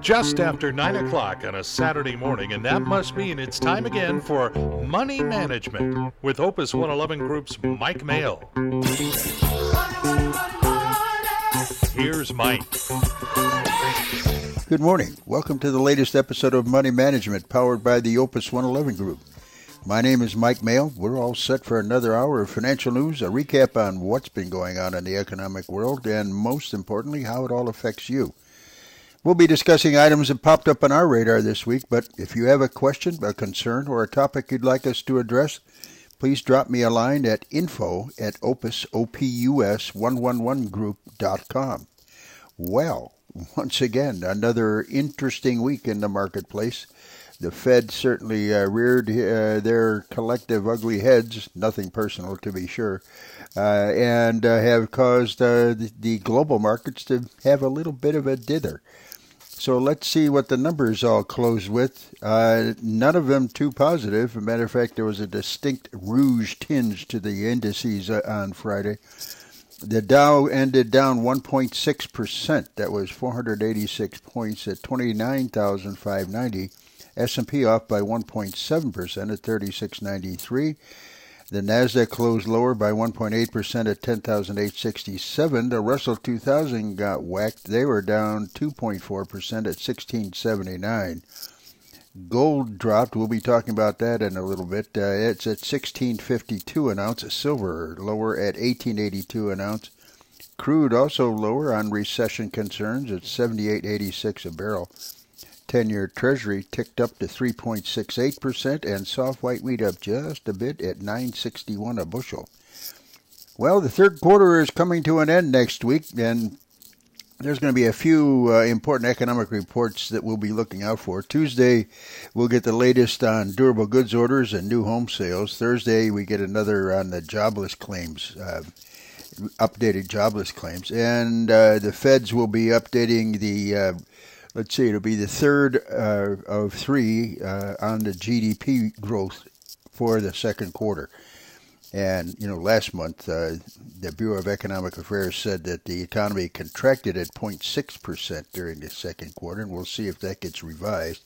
just after 9 o'clock on a Saturday morning, and that must mean it's time again for Money Management with Opus 111 Group's Mike Mail. Here's Mike. Good morning. Welcome to the latest episode of Money Management powered by the Opus 111 Group. My name is Mike Mail. We're all set for another hour of financial news, a recap on what's been going on in the economic world, and most importantly, how it all affects you. We'll be discussing items that popped up on our radar this week, but if you have a question, a concern, or a topic you'd like us to address, please drop me a line at info at opus, O-P-U-S 111group.com. Well, once again, another interesting week in the marketplace. The Fed certainly uh, reared uh, their collective ugly heads, nothing personal to be sure, uh, and uh, have caused uh, the, the global markets to have a little bit of a dither. So let's see what the numbers all close with. Uh, none of them too positive. As a matter of fact, there was a distinct rouge tinge to the indices uh, on Friday. The Dow ended down 1.6%. That was 486 points at 29,590. S&P off by 1.7% at 3693. The Nasdaq closed lower by 1.8% at 10,867. The Russell 2000 got whacked. They were down 2.4% at 1679. Gold dropped. We'll be talking about that in a little bit. Uh, it's at 1652 an ounce. Silver lower at 1882 an ounce. Crude also lower on recession concerns at 78.86 a barrel. 10-year Treasury ticked up to 3.68% and soft white wheat up just a bit at 9.61 a bushel. Well, the third quarter is coming to an end next week, and there's going to be a few uh, important economic reports that we'll be looking out for. Tuesday, we'll get the latest on durable goods orders and new home sales. Thursday, we get another on the jobless claims, uh, updated jobless claims. And uh, the feds will be updating the uh, let's see, it'll be the third uh, of three uh, on the GDP growth for the second quarter. And, you know, last month, uh, the Bureau of Economic Affairs said that the economy contracted at 0.6% during the second quarter, and we'll see if that gets revised.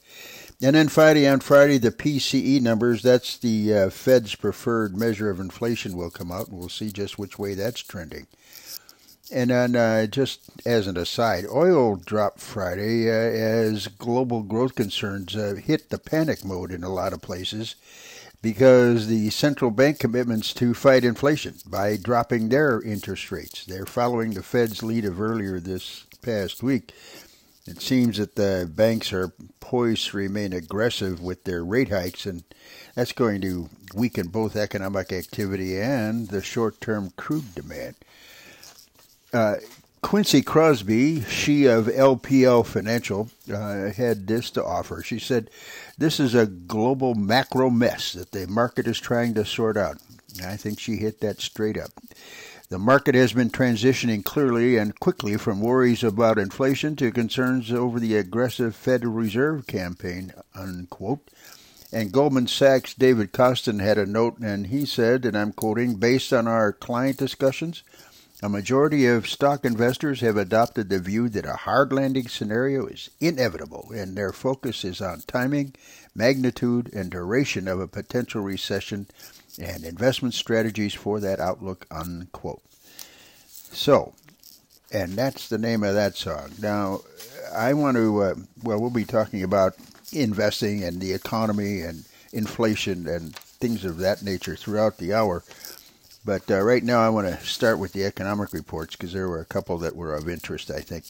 And then Friday on Friday, the PCE numbers, that's the uh, Fed's preferred measure of inflation, will come out, and we'll see just which way that's trending. And then, uh, just as an aside, oil dropped Friday uh, as global growth concerns uh, hit the panic mode in a lot of places because the central bank commitments to fight inflation by dropping their interest rates. They're following the Fed's lead of earlier this past week. It seems that the banks are poised to remain aggressive with their rate hikes, and that's going to weaken both economic activity and the short term crude demand. Uh, Quincy Crosby, she of LPL Financial, uh, had this to offer. She said, This is a global macro mess that the market is trying to sort out. I think she hit that straight up. The market has been transitioning clearly and quickly from worries about inflation to concerns over the aggressive Federal Reserve campaign, unquote. And Goldman Sachs' David Kostin had a note, and he said, and I'm quoting, based on our client discussions, a majority of stock investors have adopted the view that a hard landing scenario is inevitable, and their focus is on timing, magnitude, and duration of a potential recession and investment strategies for that outlook. Unquote. So, and that's the name of that song. Now, I want to, uh, well, we'll be talking about investing and the economy and inflation and things of that nature throughout the hour. But uh, right now, I want to start with the economic reports because there were a couple that were of interest, I think.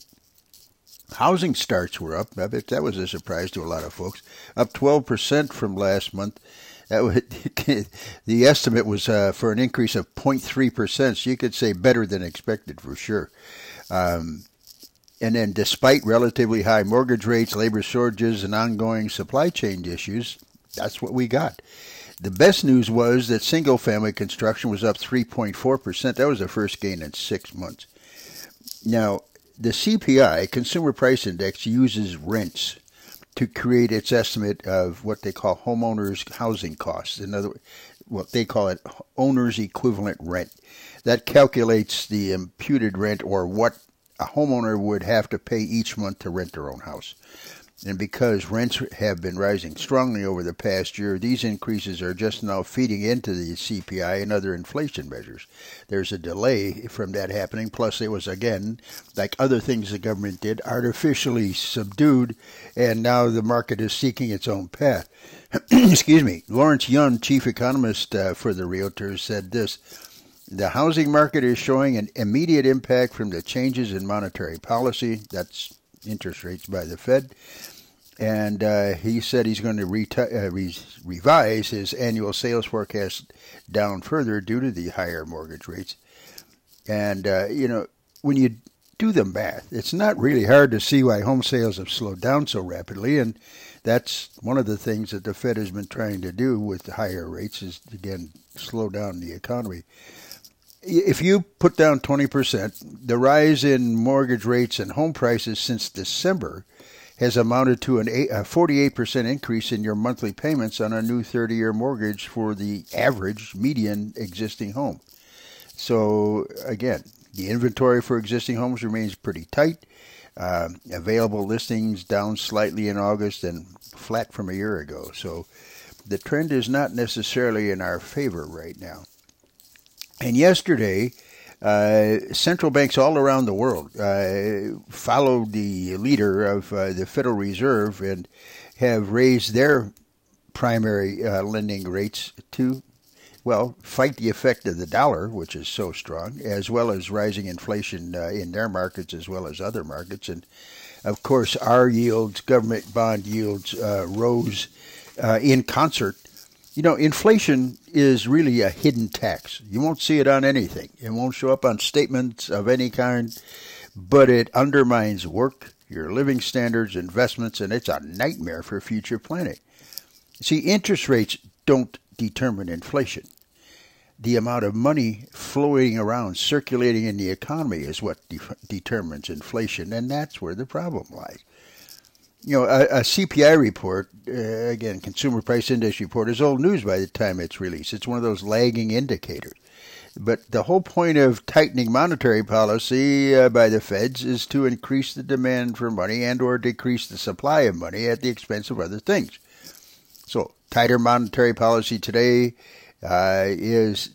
Housing starts were up. I bet that was a surprise to a lot of folks. Up 12% from last month. That the estimate was uh, for an increase of 0.3%, so you could say better than expected for sure. Um, and then, despite relatively high mortgage rates, labor shortages, and ongoing supply chain issues, that's what we got. The best news was that single family construction was up 3.4%. That was the first gain in six months. Now, the CPI, Consumer Price Index, uses rents to create its estimate of what they call homeowners' housing costs. In other words, what they call it owner's equivalent rent. That calculates the imputed rent or what a homeowner would have to pay each month to rent their own house. And because rents have been rising strongly over the past year, these increases are just now feeding into the CPI and other inflation measures. There's a delay from that happening. Plus, it was, again, like other things the government did, artificially subdued, and now the market is seeking its own path. Excuse me. Lawrence Yun, chief economist uh, for the realtors, said this. The housing market is showing an immediate impact from the changes in monetary policy. That's interest rates by the Fed. And uh, he said he's going to reti- uh, re- revise his annual sales forecast down further due to the higher mortgage rates. And, uh, you know, when you do the math, it's not really hard to see why home sales have slowed down so rapidly. And that's one of the things that the Fed has been trying to do with the higher rates is, again, slow down the economy if you put down 20%, the rise in mortgage rates and home prices since December has amounted to an a 48% increase in your monthly payments on a new 30 year mortgage for the average median existing home. So, again, the inventory for existing homes remains pretty tight. Uh, available listings down slightly in August and flat from a year ago. So, the trend is not necessarily in our favor right now. And yesterday, uh, central banks all around the world uh, followed the leader of uh, the Federal Reserve and have raised their primary uh, lending rates to, well, fight the effect of the dollar, which is so strong, as well as rising inflation uh, in their markets as well as other markets. And of course, our yields, government bond yields, uh, rose in concert you know, inflation is really a hidden tax. You won't see it on anything. It won't show up on statements of any kind, but it undermines work, your living standards, investments, and it's a nightmare for future planning. See, interest rates don't determine inflation. The amount of money flowing around, circulating in the economy, is what de- determines inflation, and that's where the problem lies you know, a, a CPI report, uh, again, Consumer Price Index report, is old news by the time it's released. It's one of those lagging indicators. But the whole point of tightening monetary policy uh, by the Feds is to increase the demand for money and or decrease the supply of money at the expense of other things. So, tighter monetary policy today uh, is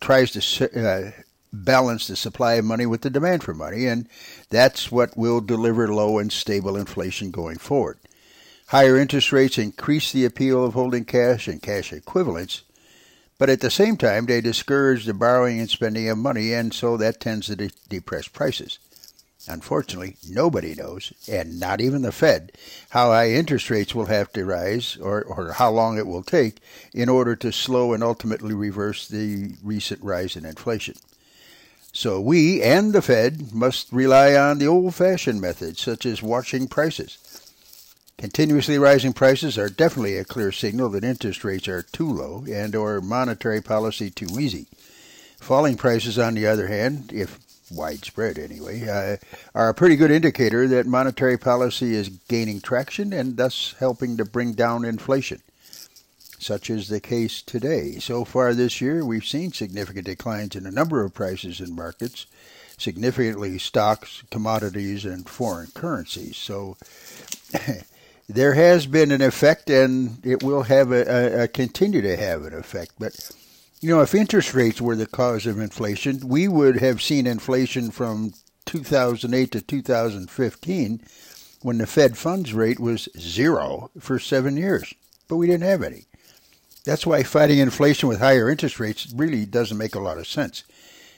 tries to uh, balance the supply of money with the demand for money, and that's what will deliver low and stable inflation going forward. Higher interest rates increase the appeal of holding cash and cash equivalents, but at the same time, they discourage the borrowing and spending of money, and so that tends to de- depress prices. Unfortunately, nobody knows, and not even the Fed, how high interest rates will have to rise or, or how long it will take in order to slow and ultimately reverse the recent rise in inflation. So we and the Fed must rely on the old-fashioned methods, such as watching prices. Continuously rising prices are definitely a clear signal that interest rates are too low and or monetary policy too easy. Falling prices, on the other hand, if widespread anyway, uh, are a pretty good indicator that monetary policy is gaining traction and thus helping to bring down inflation. Such is the case today. So far this year, we've seen significant declines in a number of prices in markets, significantly stocks, commodities, and foreign currencies. So there has been an effect, and it will have a, a, a, continue to have an effect. But you know, if interest rates were the cause of inflation, we would have seen inflation from 2008 to 2015, when the Fed funds rate was zero for seven years. But we didn't have any. That's why fighting inflation with higher interest rates really doesn't make a lot of sense.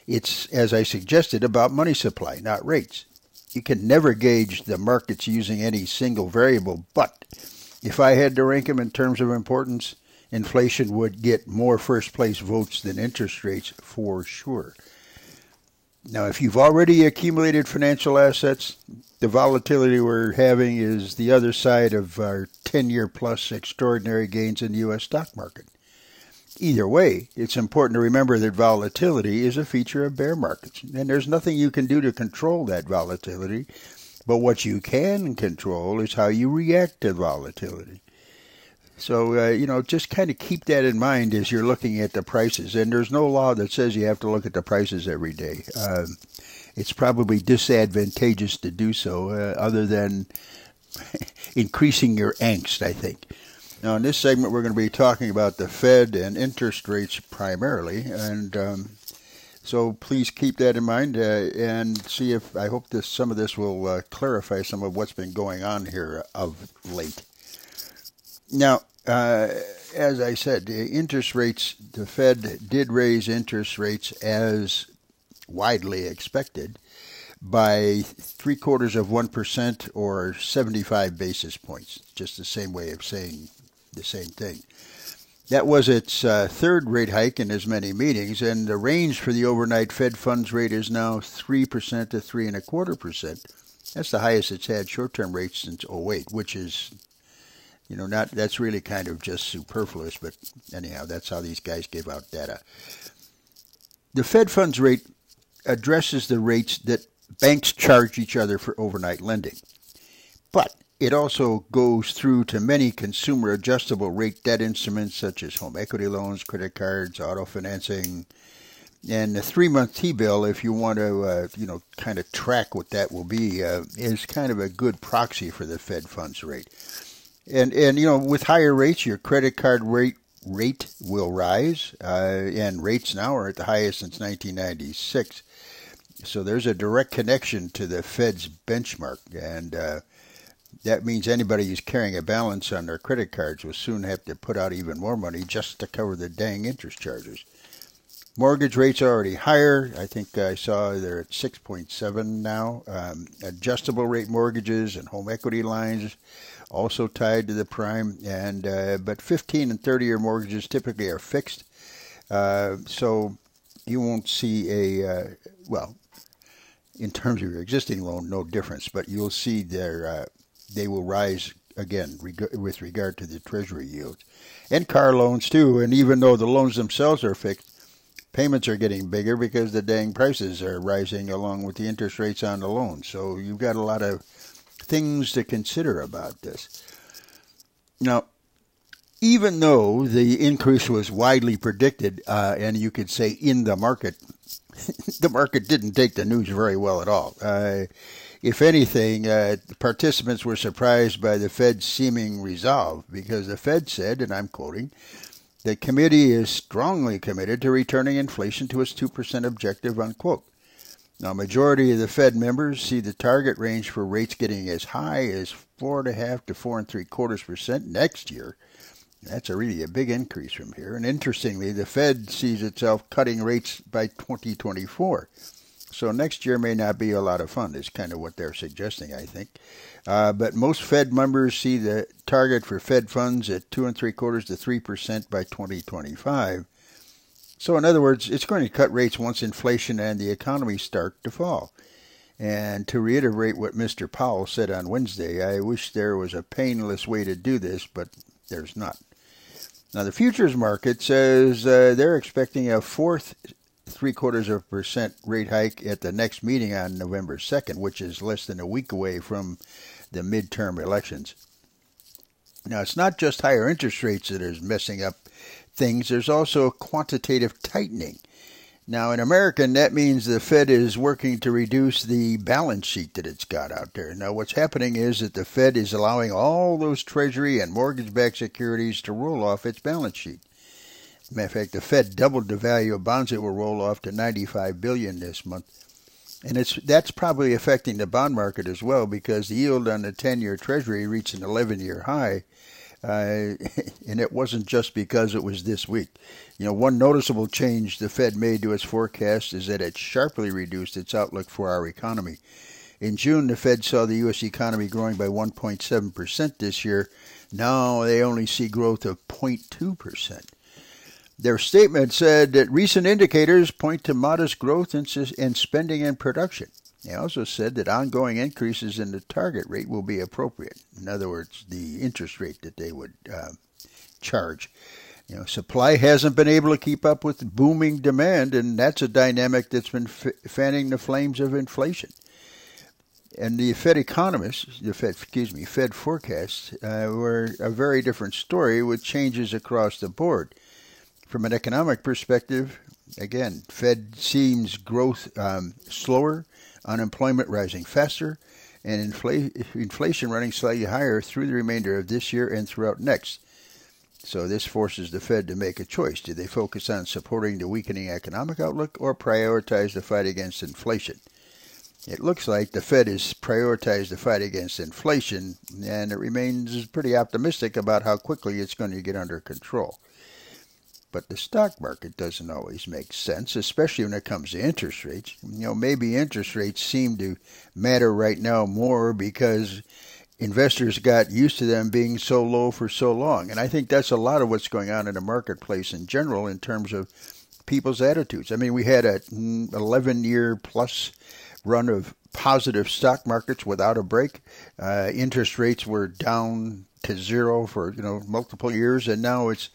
It's, as I suggested, about money supply, not rates. You can never gauge the markets using any single variable, but if I had to rank them in terms of importance, inflation would get more first place votes than interest rates for sure. Now, if you've already accumulated financial assets, the volatility we're having is the other side of our 10 year plus extraordinary gains in the U.S. stock market. Either way, it's important to remember that volatility is a feature of bear markets, and there's nothing you can do to control that volatility. But what you can control is how you react to volatility. So, uh, you know, just kind of keep that in mind as you're looking at the prices. And there's no law that says you have to look at the prices every day. Um, it's probably disadvantageous to do so, uh, other than increasing your angst, I think. Now, in this segment, we're going to be talking about the Fed and interest rates primarily, and um, so please keep that in mind uh, and see if I hope this some of this will uh, clarify some of what's been going on here of late. Now, uh, as I said, the interest rates, the Fed did raise interest rates as widely expected by three quarters of 1% or 75 basis points. Just the same way of saying the same thing. That was its uh, third rate hike in as many meetings, and the range for the overnight Fed funds rate is now 3% to 3.25%. That's the highest it's had short-term rates since 08, which is, you know, not that's really kind of just superfluous, but anyhow, that's how these guys give out data. The Fed funds rate addresses the rates that banks charge each other for overnight lending. But it also goes through to many consumer adjustable rate debt instruments such as home equity loans, credit cards, auto financing, and the three-month T-bill, if you want to, uh, you know, kind of track what that will be, uh, is kind of a good proxy for the Fed funds rate. And and you know, with higher rates, your credit card rate rate will rise, uh, and rates now are at the highest since 1996. So there's a direct connection to the Fed's benchmark, and uh, that means anybody who's carrying a balance on their credit cards will soon have to put out even more money just to cover the dang interest charges. Mortgage rates are already higher. I think I saw they're at 6.7 now. Um, adjustable rate mortgages and home equity lines also tied to the prime, and uh, but 15 and 30 year mortgages typically are fixed. Uh, so you won't see a uh, well in terms of your existing loan, no difference, but you'll see their uh, they will rise again reg- with regard to the treasury yields and car loans too. And even though the loans themselves are fixed, payments are getting bigger because the dang prices are rising along with the interest rates on the loans. So you've got a lot of things to consider about this. Now, even though the increase was widely predicted, uh, and you could say in the market, the market didn't take the news very well at all. Uh, if anything, uh, participants were surprised by the Fed's seeming resolve because the Fed said, and I'm quoting, the committee is strongly committed to returning inflation to its 2% objective, unquote. Now, majority of the Fed members see the target range for rates getting as high as four and a half to four and three quarters percent next year, that's a really a big increase from here. And interestingly, the Fed sees itself cutting rates by 2024. So next year may not be a lot of fun, is kind of what they're suggesting, I think. Uh, but most Fed members see the target for Fed funds at two and three quarters to three percent by 2025. So in other words, it's going to cut rates once inflation and the economy start to fall. And to reiterate what Mr. Powell said on Wednesday, I wish there was a painless way to do this, but there's not. Now, the futures market says uh, they're expecting a fourth three quarters of a percent rate hike at the next meeting on November 2nd, which is less than a week away from the midterm elections. Now, it's not just higher interest rates that is messing up things, there's also quantitative tightening. Now, in American, that means the Fed is working to reduce the balance sheet that it's got out there. Now, what's happening is that the Fed is allowing all those Treasury and mortgage backed securities to roll off its balance sheet. Matter of fact, the Fed doubled the value of bonds that will roll off to 95 billion this month. And it's that's probably affecting the bond market as well because the yield on the 10-year Treasury reached an 11-year high, uh, and it wasn't just because it was this week. You know, one noticeable change the Fed made to its forecast is that it sharply reduced its outlook for our economy. In June, the Fed saw the U.S. economy growing by 1.7% this year. Now they only see growth of 0.2%. Their statement said that recent indicators point to modest growth in, in spending and production. They also said that ongoing increases in the target rate will be appropriate. In other words, the interest rate that they would uh, charge. You know, supply hasn't been able to keep up with booming demand, and that's a dynamic that's been f- fanning the flames of inflation. And the Fed economists, the Fed, excuse me, Fed forecasts uh, were a very different story with changes across the board. From an economic perspective, again, Fed seems growth um, slower, unemployment rising faster, and infl- inflation running slightly higher through the remainder of this year and throughout next. So this forces the Fed to make a choice. Do they focus on supporting the weakening economic outlook or prioritize the fight against inflation? It looks like the Fed has prioritized the fight against inflation, and it remains pretty optimistic about how quickly it's going to get under control. But the stock market doesn't always make sense, especially when it comes to interest rates. You know, maybe interest rates seem to matter right now more because investors got used to them being so low for so long. And I think that's a lot of what's going on in the marketplace in general in terms of people's attitudes. I mean, we had a 11 year plus run of positive stock markets without a break. Uh, interest rates were down to zero for you know multiple years, and now it's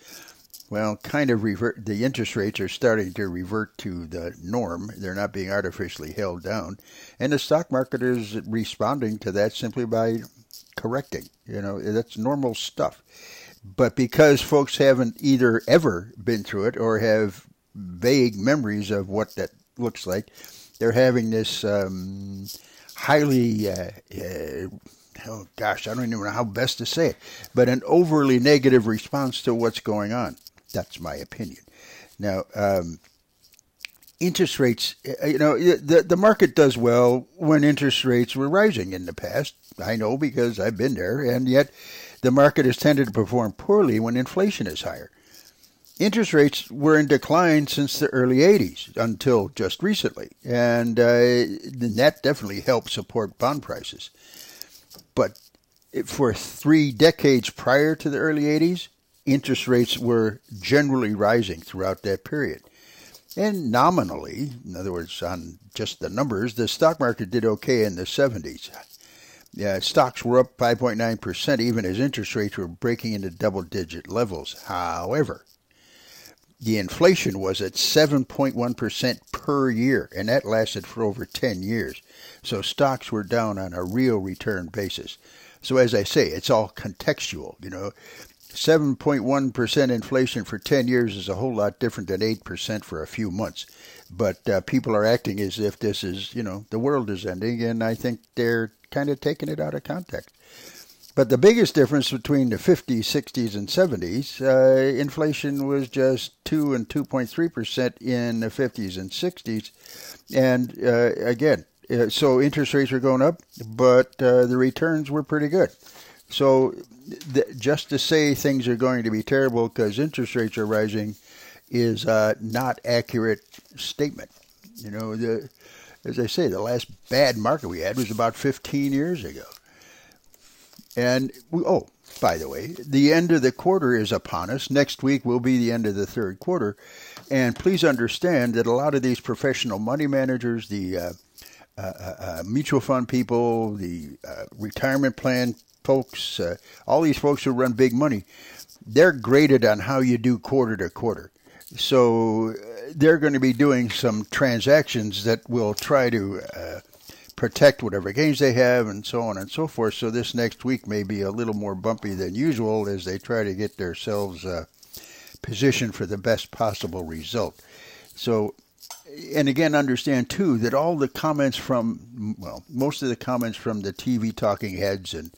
well, kind of revert. The interest rates are starting to revert to the norm. They're not being artificially held down, and the stock market is responding to that simply by correcting. You know, that's normal stuff. But because folks haven't either ever been through it or have vague memories of what that looks like, they're having this um, highly, uh, uh, oh gosh, I don't even know how best to say it, but an overly negative response to what's going on. That's my opinion. Now, um, interest rates, uh, you know, the the market does well when interest rates were rising in the past. I know because I've been there, and yet the market has tended to perform poorly when inflation is higher. Interest rates were in decline since the early 80s until just recently, and uh, that definitely helped support bond prices. But for three decades prior to the early 80s, interest rates were generally rising throughout that period. And nominally, in other words, on just the numbers, the stock market did okay in the 70s. Yeah, stocks were up 5.9% even as interest rates were breaking into double digit levels. However, the inflation was at 7.1% per year, and that lasted for over 10 years. So stocks were down on a real return basis. So as I say, it's all contextual. You know, 7.1% inflation for 10 years is a whole lot different than 8% for a few months. But uh, people are acting as if this is, you know, the world is ending, and I think they're kind of taking it out of context. But the biggest difference between the 50s, 60s, and 70s, uh, inflation was just 2 and 2.3% in the 50s and 60s. And uh, again, uh, so interest rates were going up, but uh, the returns were pretty good. So th- just to say things are going to be terrible because interest rates are rising is uh, not accurate statement. You know, the, as I say, the last bad market we had was about 15 years ago. And we, oh, by the way, the end of the quarter is upon us. Next week will be the end of the third quarter. And please understand that a lot of these professional money managers, the uh, uh, uh, uh mutual fund people, the uh, retirement plan folks, uh, all these folks who run big money, they're graded on how you do quarter to quarter. So they're going to be doing some transactions that will try to protect whatever gains they have and so on and so forth. So this next week may be a little more bumpy than usual as they try to get themselves uh, positioned for the best possible result. So, and again, understand too that all the comments from, well, most of the comments from the TV talking heads and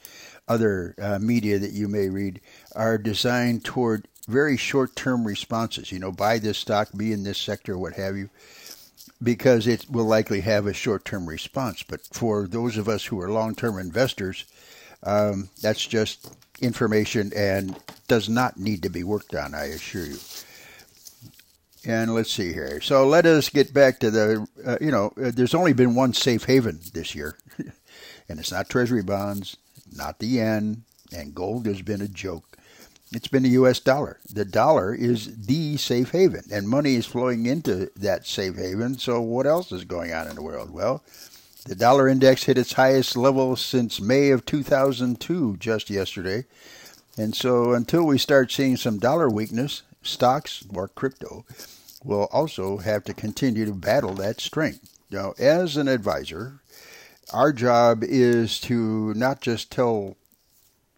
other uh, media that you may read are designed toward very short term responses. You know, buy this stock, be in this sector, what have you because it will likely have a short term response. But for those of us who are long term investors, um, that's just information and does not need to be worked on, I assure you. And let's see here. So let us get back to the, uh, you know, uh, there's only been one safe haven this year, and it's not Treasury bonds, not the yen, and gold has been a joke. It's been the U.S. dollar. The dollar is the safe haven, and money is flowing into that safe haven. So, what else is going on in the world? Well, the dollar index hit its highest level since May of 2002 just yesterday. And so, until we start seeing some dollar weakness, stocks or crypto will also have to continue to battle that strength. Now, as an advisor, our job is to not just tell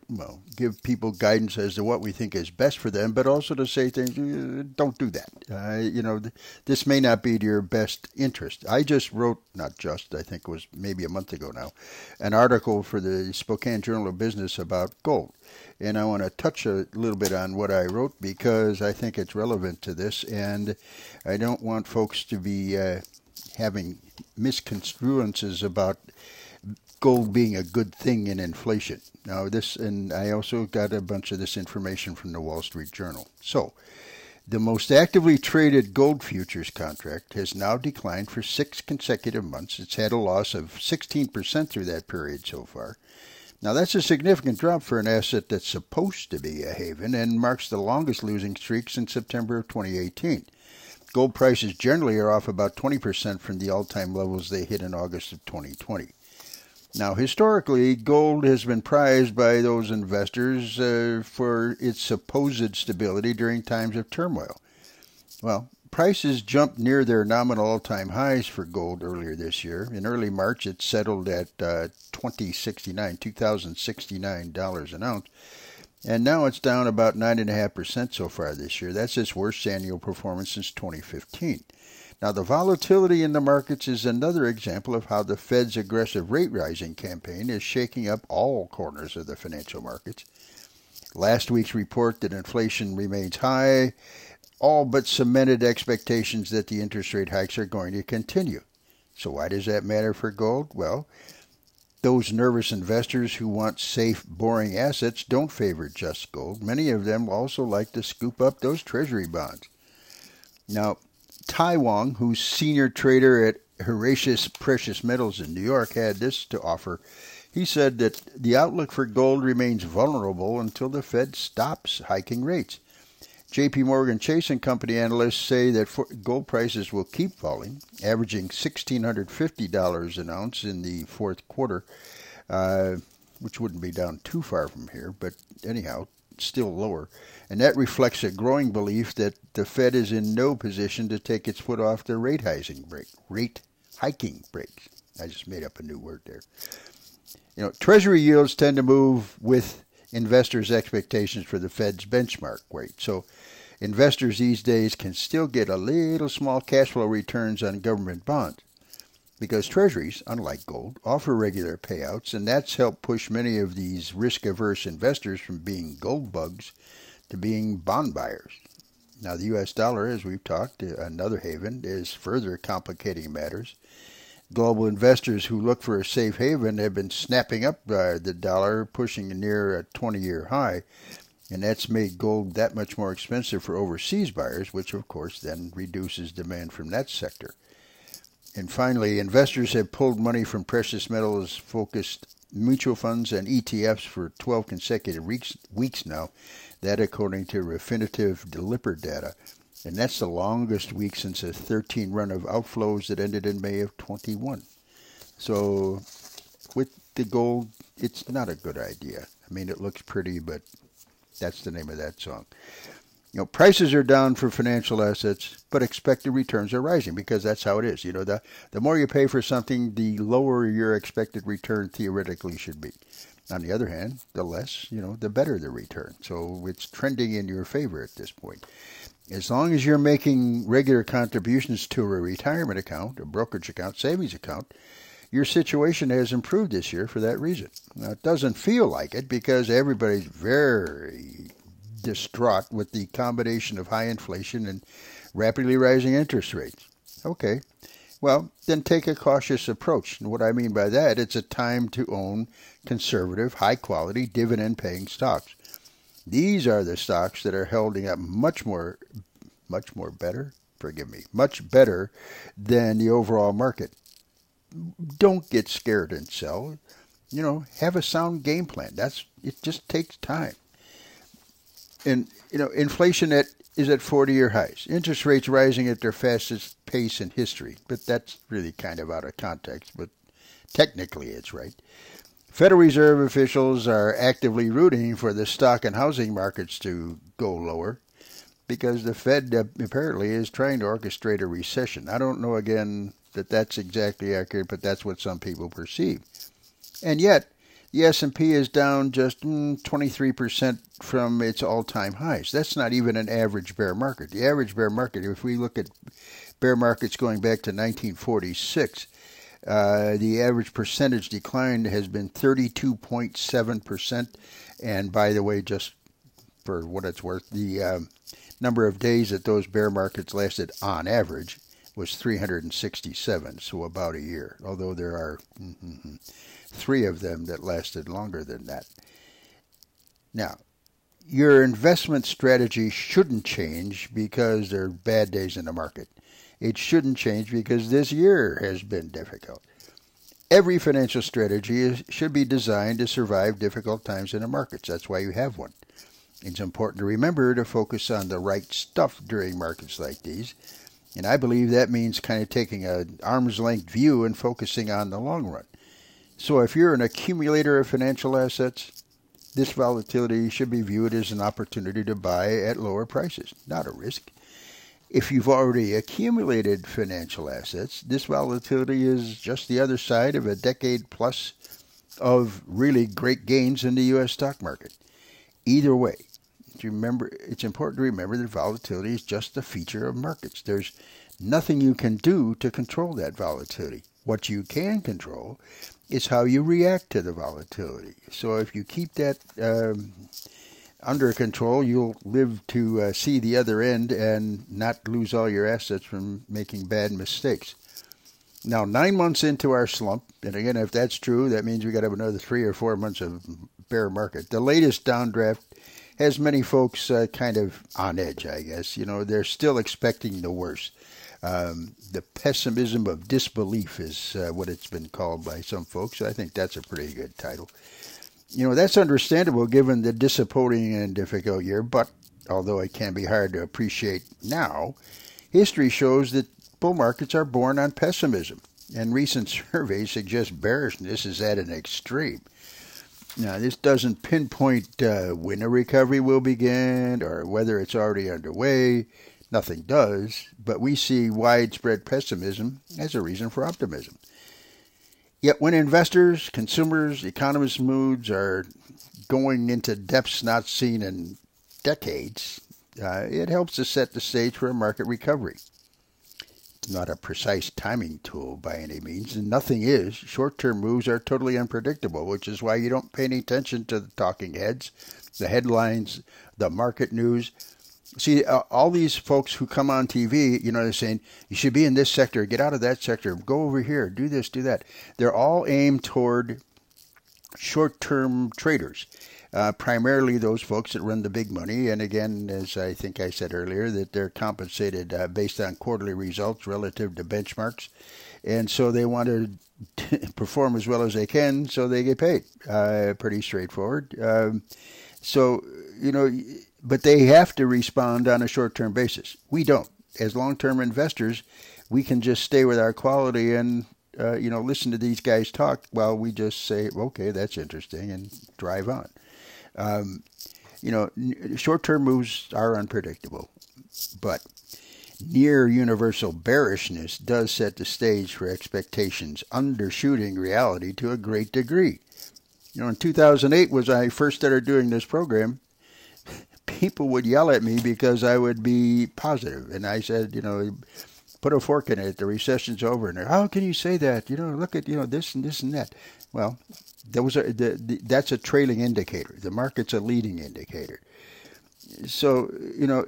well, give people guidance as to what we think is best for them, but also to say things, uh, don't do that. Uh, you know, this may not be to your best interest. I just wrote, not just, I think it was maybe a month ago now, an article for the Spokane Journal of Business about gold. And I want to touch a little bit on what I wrote because I think it's relevant to this, and I don't want folks to be uh, having misconstruences about gold being a good thing in inflation. Now, this, and I also got a bunch of this information from the Wall Street Journal. So, the most actively traded gold futures contract has now declined for six consecutive months. It's had a loss of 16% through that period so far. Now, that's a significant drop for an asset that's supposed to be a haven and marks the longest losing streak since September of 2018. Gold prices generally are off about 20% from the all time levels they hit in August of 2020. Now, historically, gold has been prized by those investors uh, for its supposed stability during times of turmoil. Well, prices jumped near their nominal all-time highs for gold earlier this year. In early March, it settled at uh, 2069, $2,069 an ounce, and now it's down about 9.5% so far this year. That's its worst annual performance since 2015. Now, the volatility in the markets is another example of how the Fed's aggressive rate rising campaign is shaking up all corners of the financial markets. Last week's report that inflation remains high all but cemented expectations that the interest rate hikes are going to continue. So, why does that matter for gold? Well, those nervous investors who want safe, boring assets don't favor just gold. Many of them also like to scoop up those treasury bonds. Now, Tai Wong, who's senior trader at Heraeus Precious Metals in New York, had this to offer. He said that the outlook for gold remains vulnerable until the Fed stops hiking rates. JP Morgan Chase and Company analysts say that gold prices will keep falling, averaging $1,650 an ounce in the fourth quarter, uh, which wouldn't be down too far from here, but anyhow, still lower. And that reflects a growing belief that the Fed is in no position to take its foot off the rate hiking brake. Rate hiking brake. I just made up a new word there. You know, Treasury yields tend to move with investors' expectations for the Fed's benchmark rate. So investors these days can still get a little small cash flow returns on government bonds because treasuries, unlike gold, offer regular payouts, and that's helped push many of these risk averse investors from being gold bugs to being bond buyers. Now, the U.S. dollar, as we've talked, uh, another haven, is further complicating matters. Global investors who look for a safe haven have been snapping up uh, the dollar, pushing near a 20 year high, and that's made gold that much more expensive for overseas buyers, which of course then reduces demand from that sector. And finally, investors have pulled money from precious metals focused mutual funds and ETFs for 12 consecutive weeks, weeks now. That according to Refinitiv Deliper data. And that's the longest week since a 13 run of outflows that ended in May of 21. So with the gold, it's not a good idea. I mean, it looks pretty, but that's the name of that song. You know, prices are down for financial assets, but expected returns are rising because that's how it is. You know, the the more you pay for something, the lower your expected return theoretically should be. On the other hand, the less, you know, the better the return. So it's trending in your favor at this point. As long as you're making regular contributions to a retirement account, a brokerage account, savings account, your situation has improved this year for that reason. Now, it doesn't feel like it because everybody's very distraught with the combination of high inflation and rapidly rising interest rates. Okay, well, then take a cautious approach. And what I mean by that, it's a time to own conservative, high quality, dividend paying stocks. These are the stocks that are holding up much more, much more better, forgive me, much better than the overall market. Don't get scared and sell. You know, have a sound game plan. That's it just takes time and you know inflation at is at 40-year highs. Interest rates rising at their fastest pace in history, but that's really kind of out of context. But technically, it's right. Federal Reserve officials are actively rooting for the stock and housing markets to go lower because the Fed apparently is trying to orchestrate a recession. I don't know again that that's exactly accurate, but that's what some people perceive. And yet, the S&P is down just mm, 23% from its all-time highs. That's not even an average bear market. The average bear market, if we look at bear markets going back to 1946, uh, the average percentage decline has been 32.7%. And by the way, just for what it's worth, the um, number of days that those bear markets lasted on average was 367, so about a year, although there are three of them that lasted longer than that. Now, your investment strategy shouldn't change because there are bad days in the market. It shouldn't change because this year has been difficult. Every financial strategy is, should be designed to survive difficult times in the markets. That's why you have one. It's important to remember to focus on the right stuff during markets like these. And I believe that means kind of taking an arm's length view and focusing on the long run. So if you're an accumulator of financial assets, this volatility should be viewed as an opportunity to buy at lower prices, not a risk. If you've already accumulated financial assets, this volatility is just the other side of a decade plus of really great gains in the U.S. stock market. Either way, remember it's important to remember that volatility is just a feature of markets. There's nothing you can do to control that volatility. What you can control is how you react to the volatility. So if you keep that um, under control, you'll live to uh, see the other end and not lose all your assets from making bad mistakes. Now, nine months into our slump, and again, if that's true, that means we got to have another three or four months of bear market. The latest downdraft has many folks uh, kind of on edge, I guess. You know, they're still expecting the worst. Um, the pessimism of disbelief is uh, what it's been called by some folks. I think that's a pretty good title. You know, that's understandable given the disappointing and difficult year, but although it can be hard to appreciate now, history shows that bull markets are born on pessimism, and recent surveys suggest bearishness is at an extreme. Now, this doesn't pinpoint uh, when a recovery will begin or whether it's already underway. Nothing does, but we see widespread pessimism as a reason for optimism. Yet, when investors, consumers, economists' moods are going into depths not seen in decades, uh, it helps to set the stage for a market recovery not a precise timing tool by any means, and nothing is. Short term moves are totally unpredictable, which is why you don't pay any attention to the talking heads, the headlines, the market news. See, uh, all these folks who come on TV, you know, they're saying, you should be in this sector, get out of that sector, go over here, do this, do that. They're all aimed toward short term traders uh, primarily those folks that run the big money. And again, as I think I said earlier, that they're compensated uh, based on quarterly results relative to benchmarks. And so they want to perform as well as they can, so they get paid. Uh, pretty straightforward. Um, so, you know, but they have to respond on a short term basis. We don't. As long term investors, we can just stay with our quality and uh, you know, listen to these guys talk while we just say, okay, that's interesting, and drive on. Um, you know, short-term moves are unpredictable, but near universal bearishness does set the stage for expectations undershooting reality to a great degree. You know, in 2008 was I first started doing this program, people would yell at me because I would be positive, and I said, you know, put a fork in it. The recession's over, and how can you say that? You know, look at you know this and this and that. Well, those are the, the, that's a trailing indicator. The market's a leading indicator. So you know,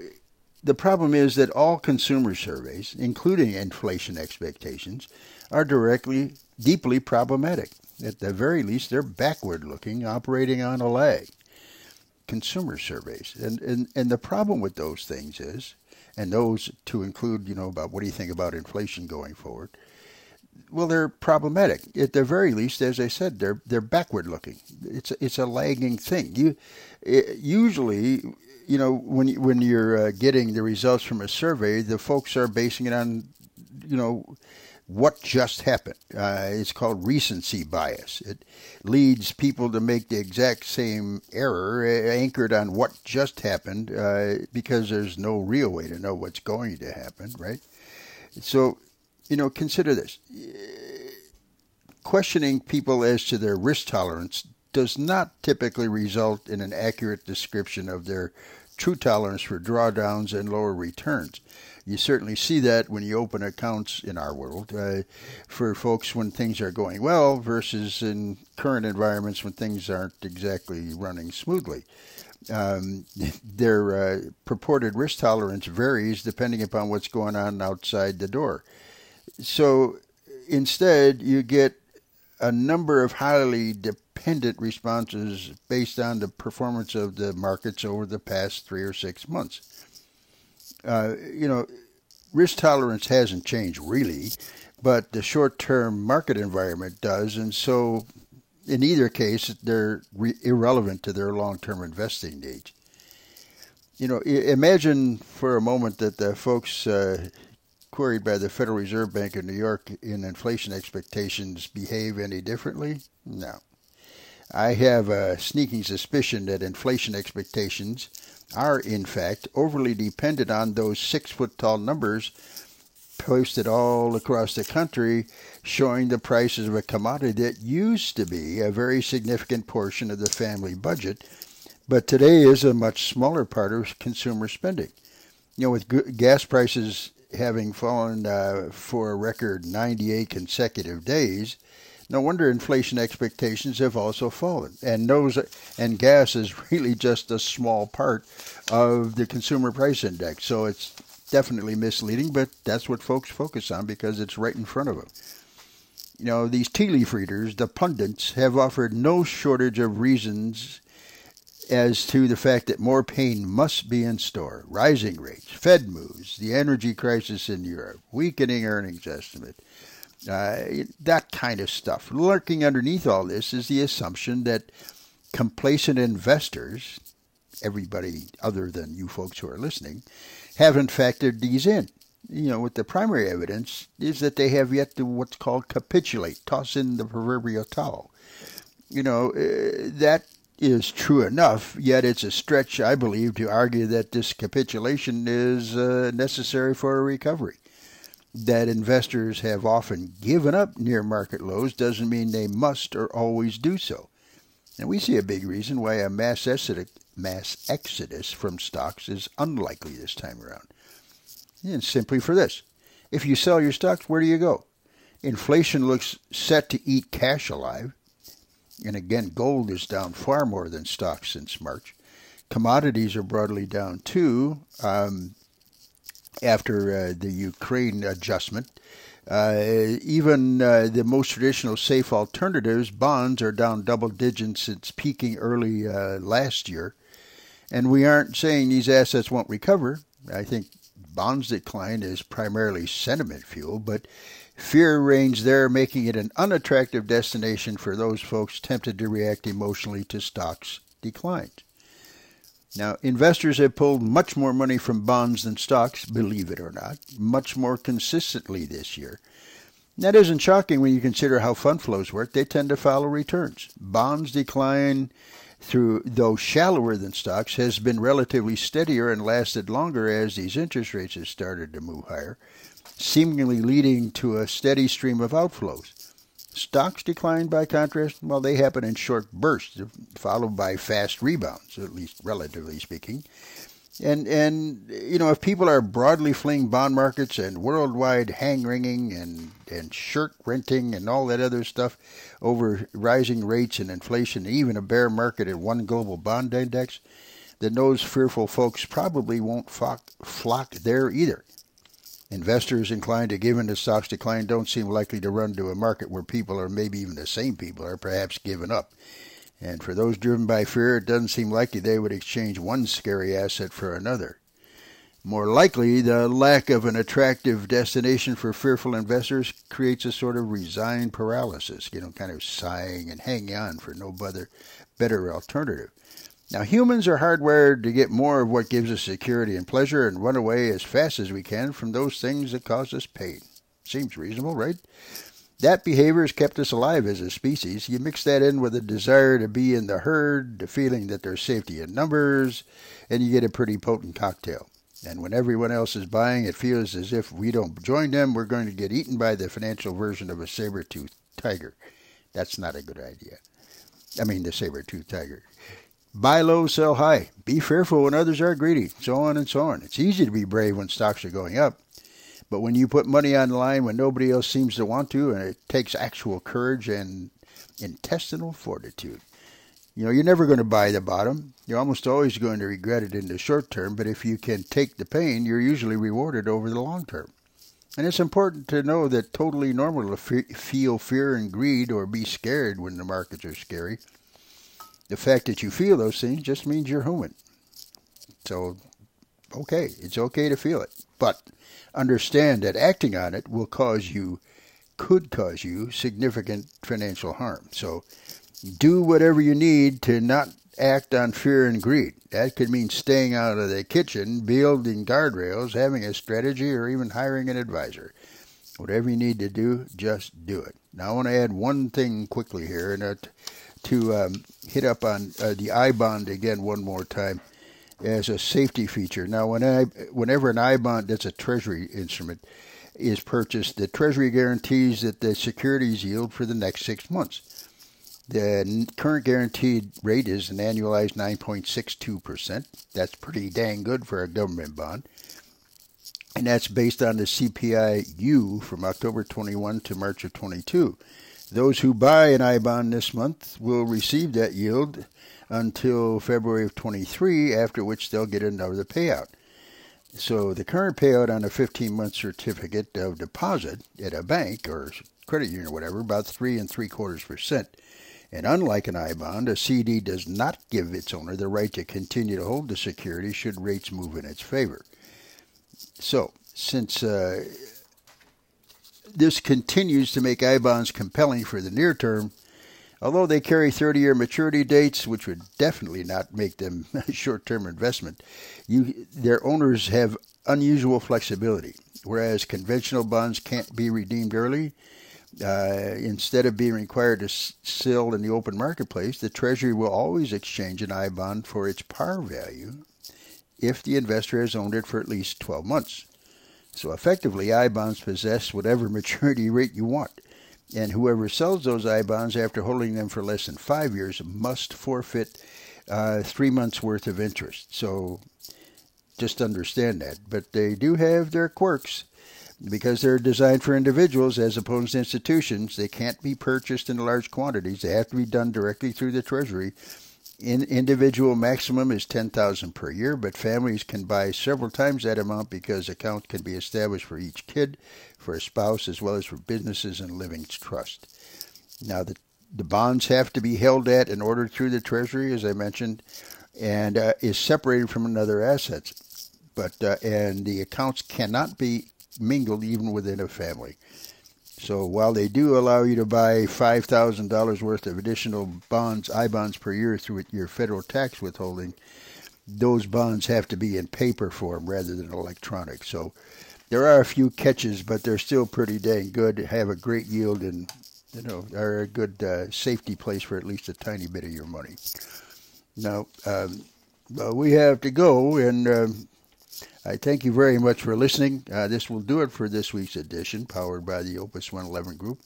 the problem is that all consumer surveys, including inflation expectations, are directly deeply problematic. At the very least, they're backward looking, operating on a lag. Consumer surveys, and and and the problem with those things is, and those to include, you know, about what do you think about inflation going forward well, they're problematic. At the very least, as I said, they're they're backward looking. It's a, it's a lagging thing. You it, usually, you know, when you, when you're uh, getting the results from a survey, the folks are basing it on, you know, what just happened. Uh, it's called recency bias. It leads people to make the exact same error anchored on what just happened uh, because there's no real way to know what's going to happen, right? So you know, consider this. Questioning people as to their risk tolerance does not typically result in an accurate description of their true tolerance for drawdowns and lower returns. You certainly see that when you open accounts in our world uh, for folks when things are going well versus in current environments when things aren't exactly running smoothly. Um, their uh, purported risk tolerance varies depending upon what's going on outside the door. So instead, you get a number of highly dependent responses based on the performance of the markets over the past three or six months. Uh, you know, risk tolerance hasn't changed really, but the short term market environment does. And so, in either case, they're re- irrelevant to their long term investing needs. You know, imagine for a moment that the folks uh, queried by the Federal Reserve Bank of New York in inflation expectations behave any differently? No. I have a sneaking suspicion that inflation expectations are, in fact, overly dependent on those six foot tall numbers posted all across the country showing the prices of a commodity that used to be a very significant portion of the family budget, but today is a much smaller part of consumer spending. You know, with gas prices having fallen uh, for a record 98 consecutive days, no wonder inflation expectations have also fallen. And those and gas is really just a small part of the consumer price index. So it's definitely misleading, but that's what folks focus on because it's right in front of them. You know, these tea leaf readers, the pundits, have offered no shortage of reasons as to the fact that more pain must be in store. Rising rates, Fed moves, the energy crisis in Europe, weakening earnings estimate, uh, that kind of stuff. Lurking underneath all this is the assumption that complacent investors, everybody other than you folks who are listening, haven't factored these in. You know, with the primary evidence is that they have yet to what's called capitulate, toss in the proverbial towel. You know, uh, that is true enough, yet it's a stretch, I believe, to argue that this capitulation is uh, necessary for a recovery. That investors have often given up near market lows doesn't mean they must or always do so. And we see a big reason why a mass exodus, mass exodus from stocks is unlikely this time around. And simply for this if you sell your stocks, where do you go? Inflation looks set to eat cash alive and again, gold is down far more than stocks since March. Commodities are broadly down too um, after uh, the Ukraine adjustment. Uh, even uh, the most traditional safe alternatives, bonds, are down double digits since peaking early last year. And we aren't saying these assets won't recover. I think bonds decline is primarily sentiment fuel, but Fear reigns there, making it an unattractive destination for those folks tempted to react emotionally to stocks' declines. Now, investors have pulled much more money from bonds than stocks, believe it or not, much more consistently this year. That isn't shocking when you consider how fund flows work. They tend to follow returns. Bonds decline through though shallower than stocks has been relatively steadier and lasted longer as these interest rates have started to move higher seemingly leading to a steady stream of outflows. Stocks declined by contrast, well, they happen in short bursts, followed by fast rebounds, at least relatively speaking. And and you know, if people are broadly fleeing bond markets and worldwide hang wringing and and shirt renting and all that other stuff over rising rates and inflation, even a bear market in one global bond index, then those fearful folks probably won't flock, flock there either. Investors inclined to give in to stocks decline don't seem likely to run to a market where people, or maybe even the same people, are perhaps given up. And for those driven by fear, it doesn't seem likely they would exchange one scary asset for another. More likely, the lack of an attractive destination for fearful investors creates a sort of resigned paralysis, you know, kind of sighing and hanging on for no better, better alternative. Now, humans are hardwired to get more of what gives us security and pleasure and run away as fast as we can from those things that cause us pain. Seems reasonable, right? That behavior has kept us alive as a species. You mix that in with a desire to be in the herd, the feeling that there's safety in numbers, and you get a pretty potent cocktail. And when everyone else is buying, it feels as if we don't join them, we're going to get eaten by the financial version of a saber-toothed tiger. That's not a good idea. I mean, the saber-toothed tiger. Buy low, sell high. Be fearful when others are greedy. So on and so on. It's easy to be brave when stocks are going up. But when you put money on the line when nobody else seems to want to, and it takes actual courage and intestinal fortitude. You know, you're never going to buy the bottom. You're almost always going to regret it in the short term, but if you can take the pain, you're usually rewarded over the long term. And it's important to know that totally normal to feel fear and greed or be scared when the markets are scary. The fact that you feel those things just means you're human. So, okay, it's okay to feel it. But understand that acting on it will cause you, could cause you, significant financial harm. So do whatever you need to not act on fear and greed. That could mean staying out of the kitchen, building guardrails, having a strategy, or even hiring an advisor. Whatever you need to do, just do it. Now, I want to add one thing quickly here, and uh, to um, hit up on uh, the I bond again one more time as a safety feature. Now, when I, whenever an I bond, that's a Treasury instrument, is purchased, the Treasury guarantees that the securities yield for the next six months. The current guaranteed rate is an annualized 9.62%. That's pretty dang good for a government bond. And that's based on the CPI-U from October 21 to March of 22. Those who buy an I bond this month will receive that yield until February of 23, after which they'll get another payout. So the current payout on a 15-month certificate of deposit at a bank or credit union or whatever, about three and three quarters percent. And unlike an I bond, a CD does not give its owner the right to continue to hold the security should rates move in its favor. So, since uh, this continues to make I bonds compelling for the near term, Although they carry 30 year maturity dates, which would definitely not make them a short term investment, you, their owners have unusual flexibility. Whereas conventional bonds can't be redeemed early, uh, instead of being required to sell in the open marketplace, the Treasury will always exchange an I bond for its par value if the investor has owned it for at least 12 months. So effectively, I bonds possess whatever maturity rate you want and whoever sells those I bonds after holding them for less than five years must forfeit uh, three months' worth of interest. So just understand that. But they do have their quirks because they're designed for individuals as opposed to institutions. They can't be purchased in large quantities. They have to be done directly through the Treasury. In, individual maximum is 10000 per year, but families can buy several times that amount because accounts can be established for each kid for a spouse as well as for businesses and living trust. Now, the, the bonds have to be held at and ordered through the Treasury, as I mentioned, and uh, is separated from another assets. But uh, and the accounts cannot be mingled even within a family. So while they do allow you to buy five thousand dollars worth of additional bonds, I bonds per year through your federal tax withholding, those bonds have to be in paper form rather than electronic. So there are a few catches, but they're still pretty dang good. Have a great yield and you know are a good uh, safety place for at least a tiny bit of your money. Now um, well, we have to go, and um, I thank you very much for listening. Uh, this will do it for this week's edition, powered by the Opus 111 Group.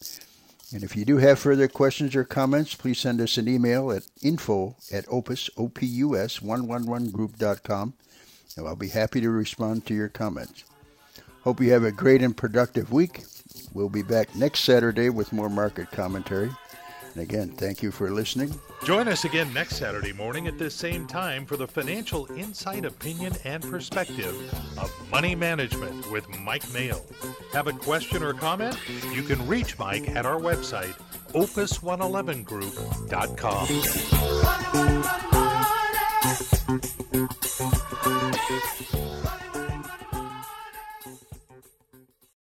And if you do have further questions or comments, please send us an email at info at opus, O-P-U-S, 111group.com, and I'll be happy to respond to your comments. Hope you have a great and productive week. We'll be back next Saturday with more market commentary. And again, thank you for listening. Join us again next Saturday morning at this same time for the financial insight, opinion, and perspective of money management with Mike Mayo. Have a question or comment? You can reach Mike at our website, opus111group.com.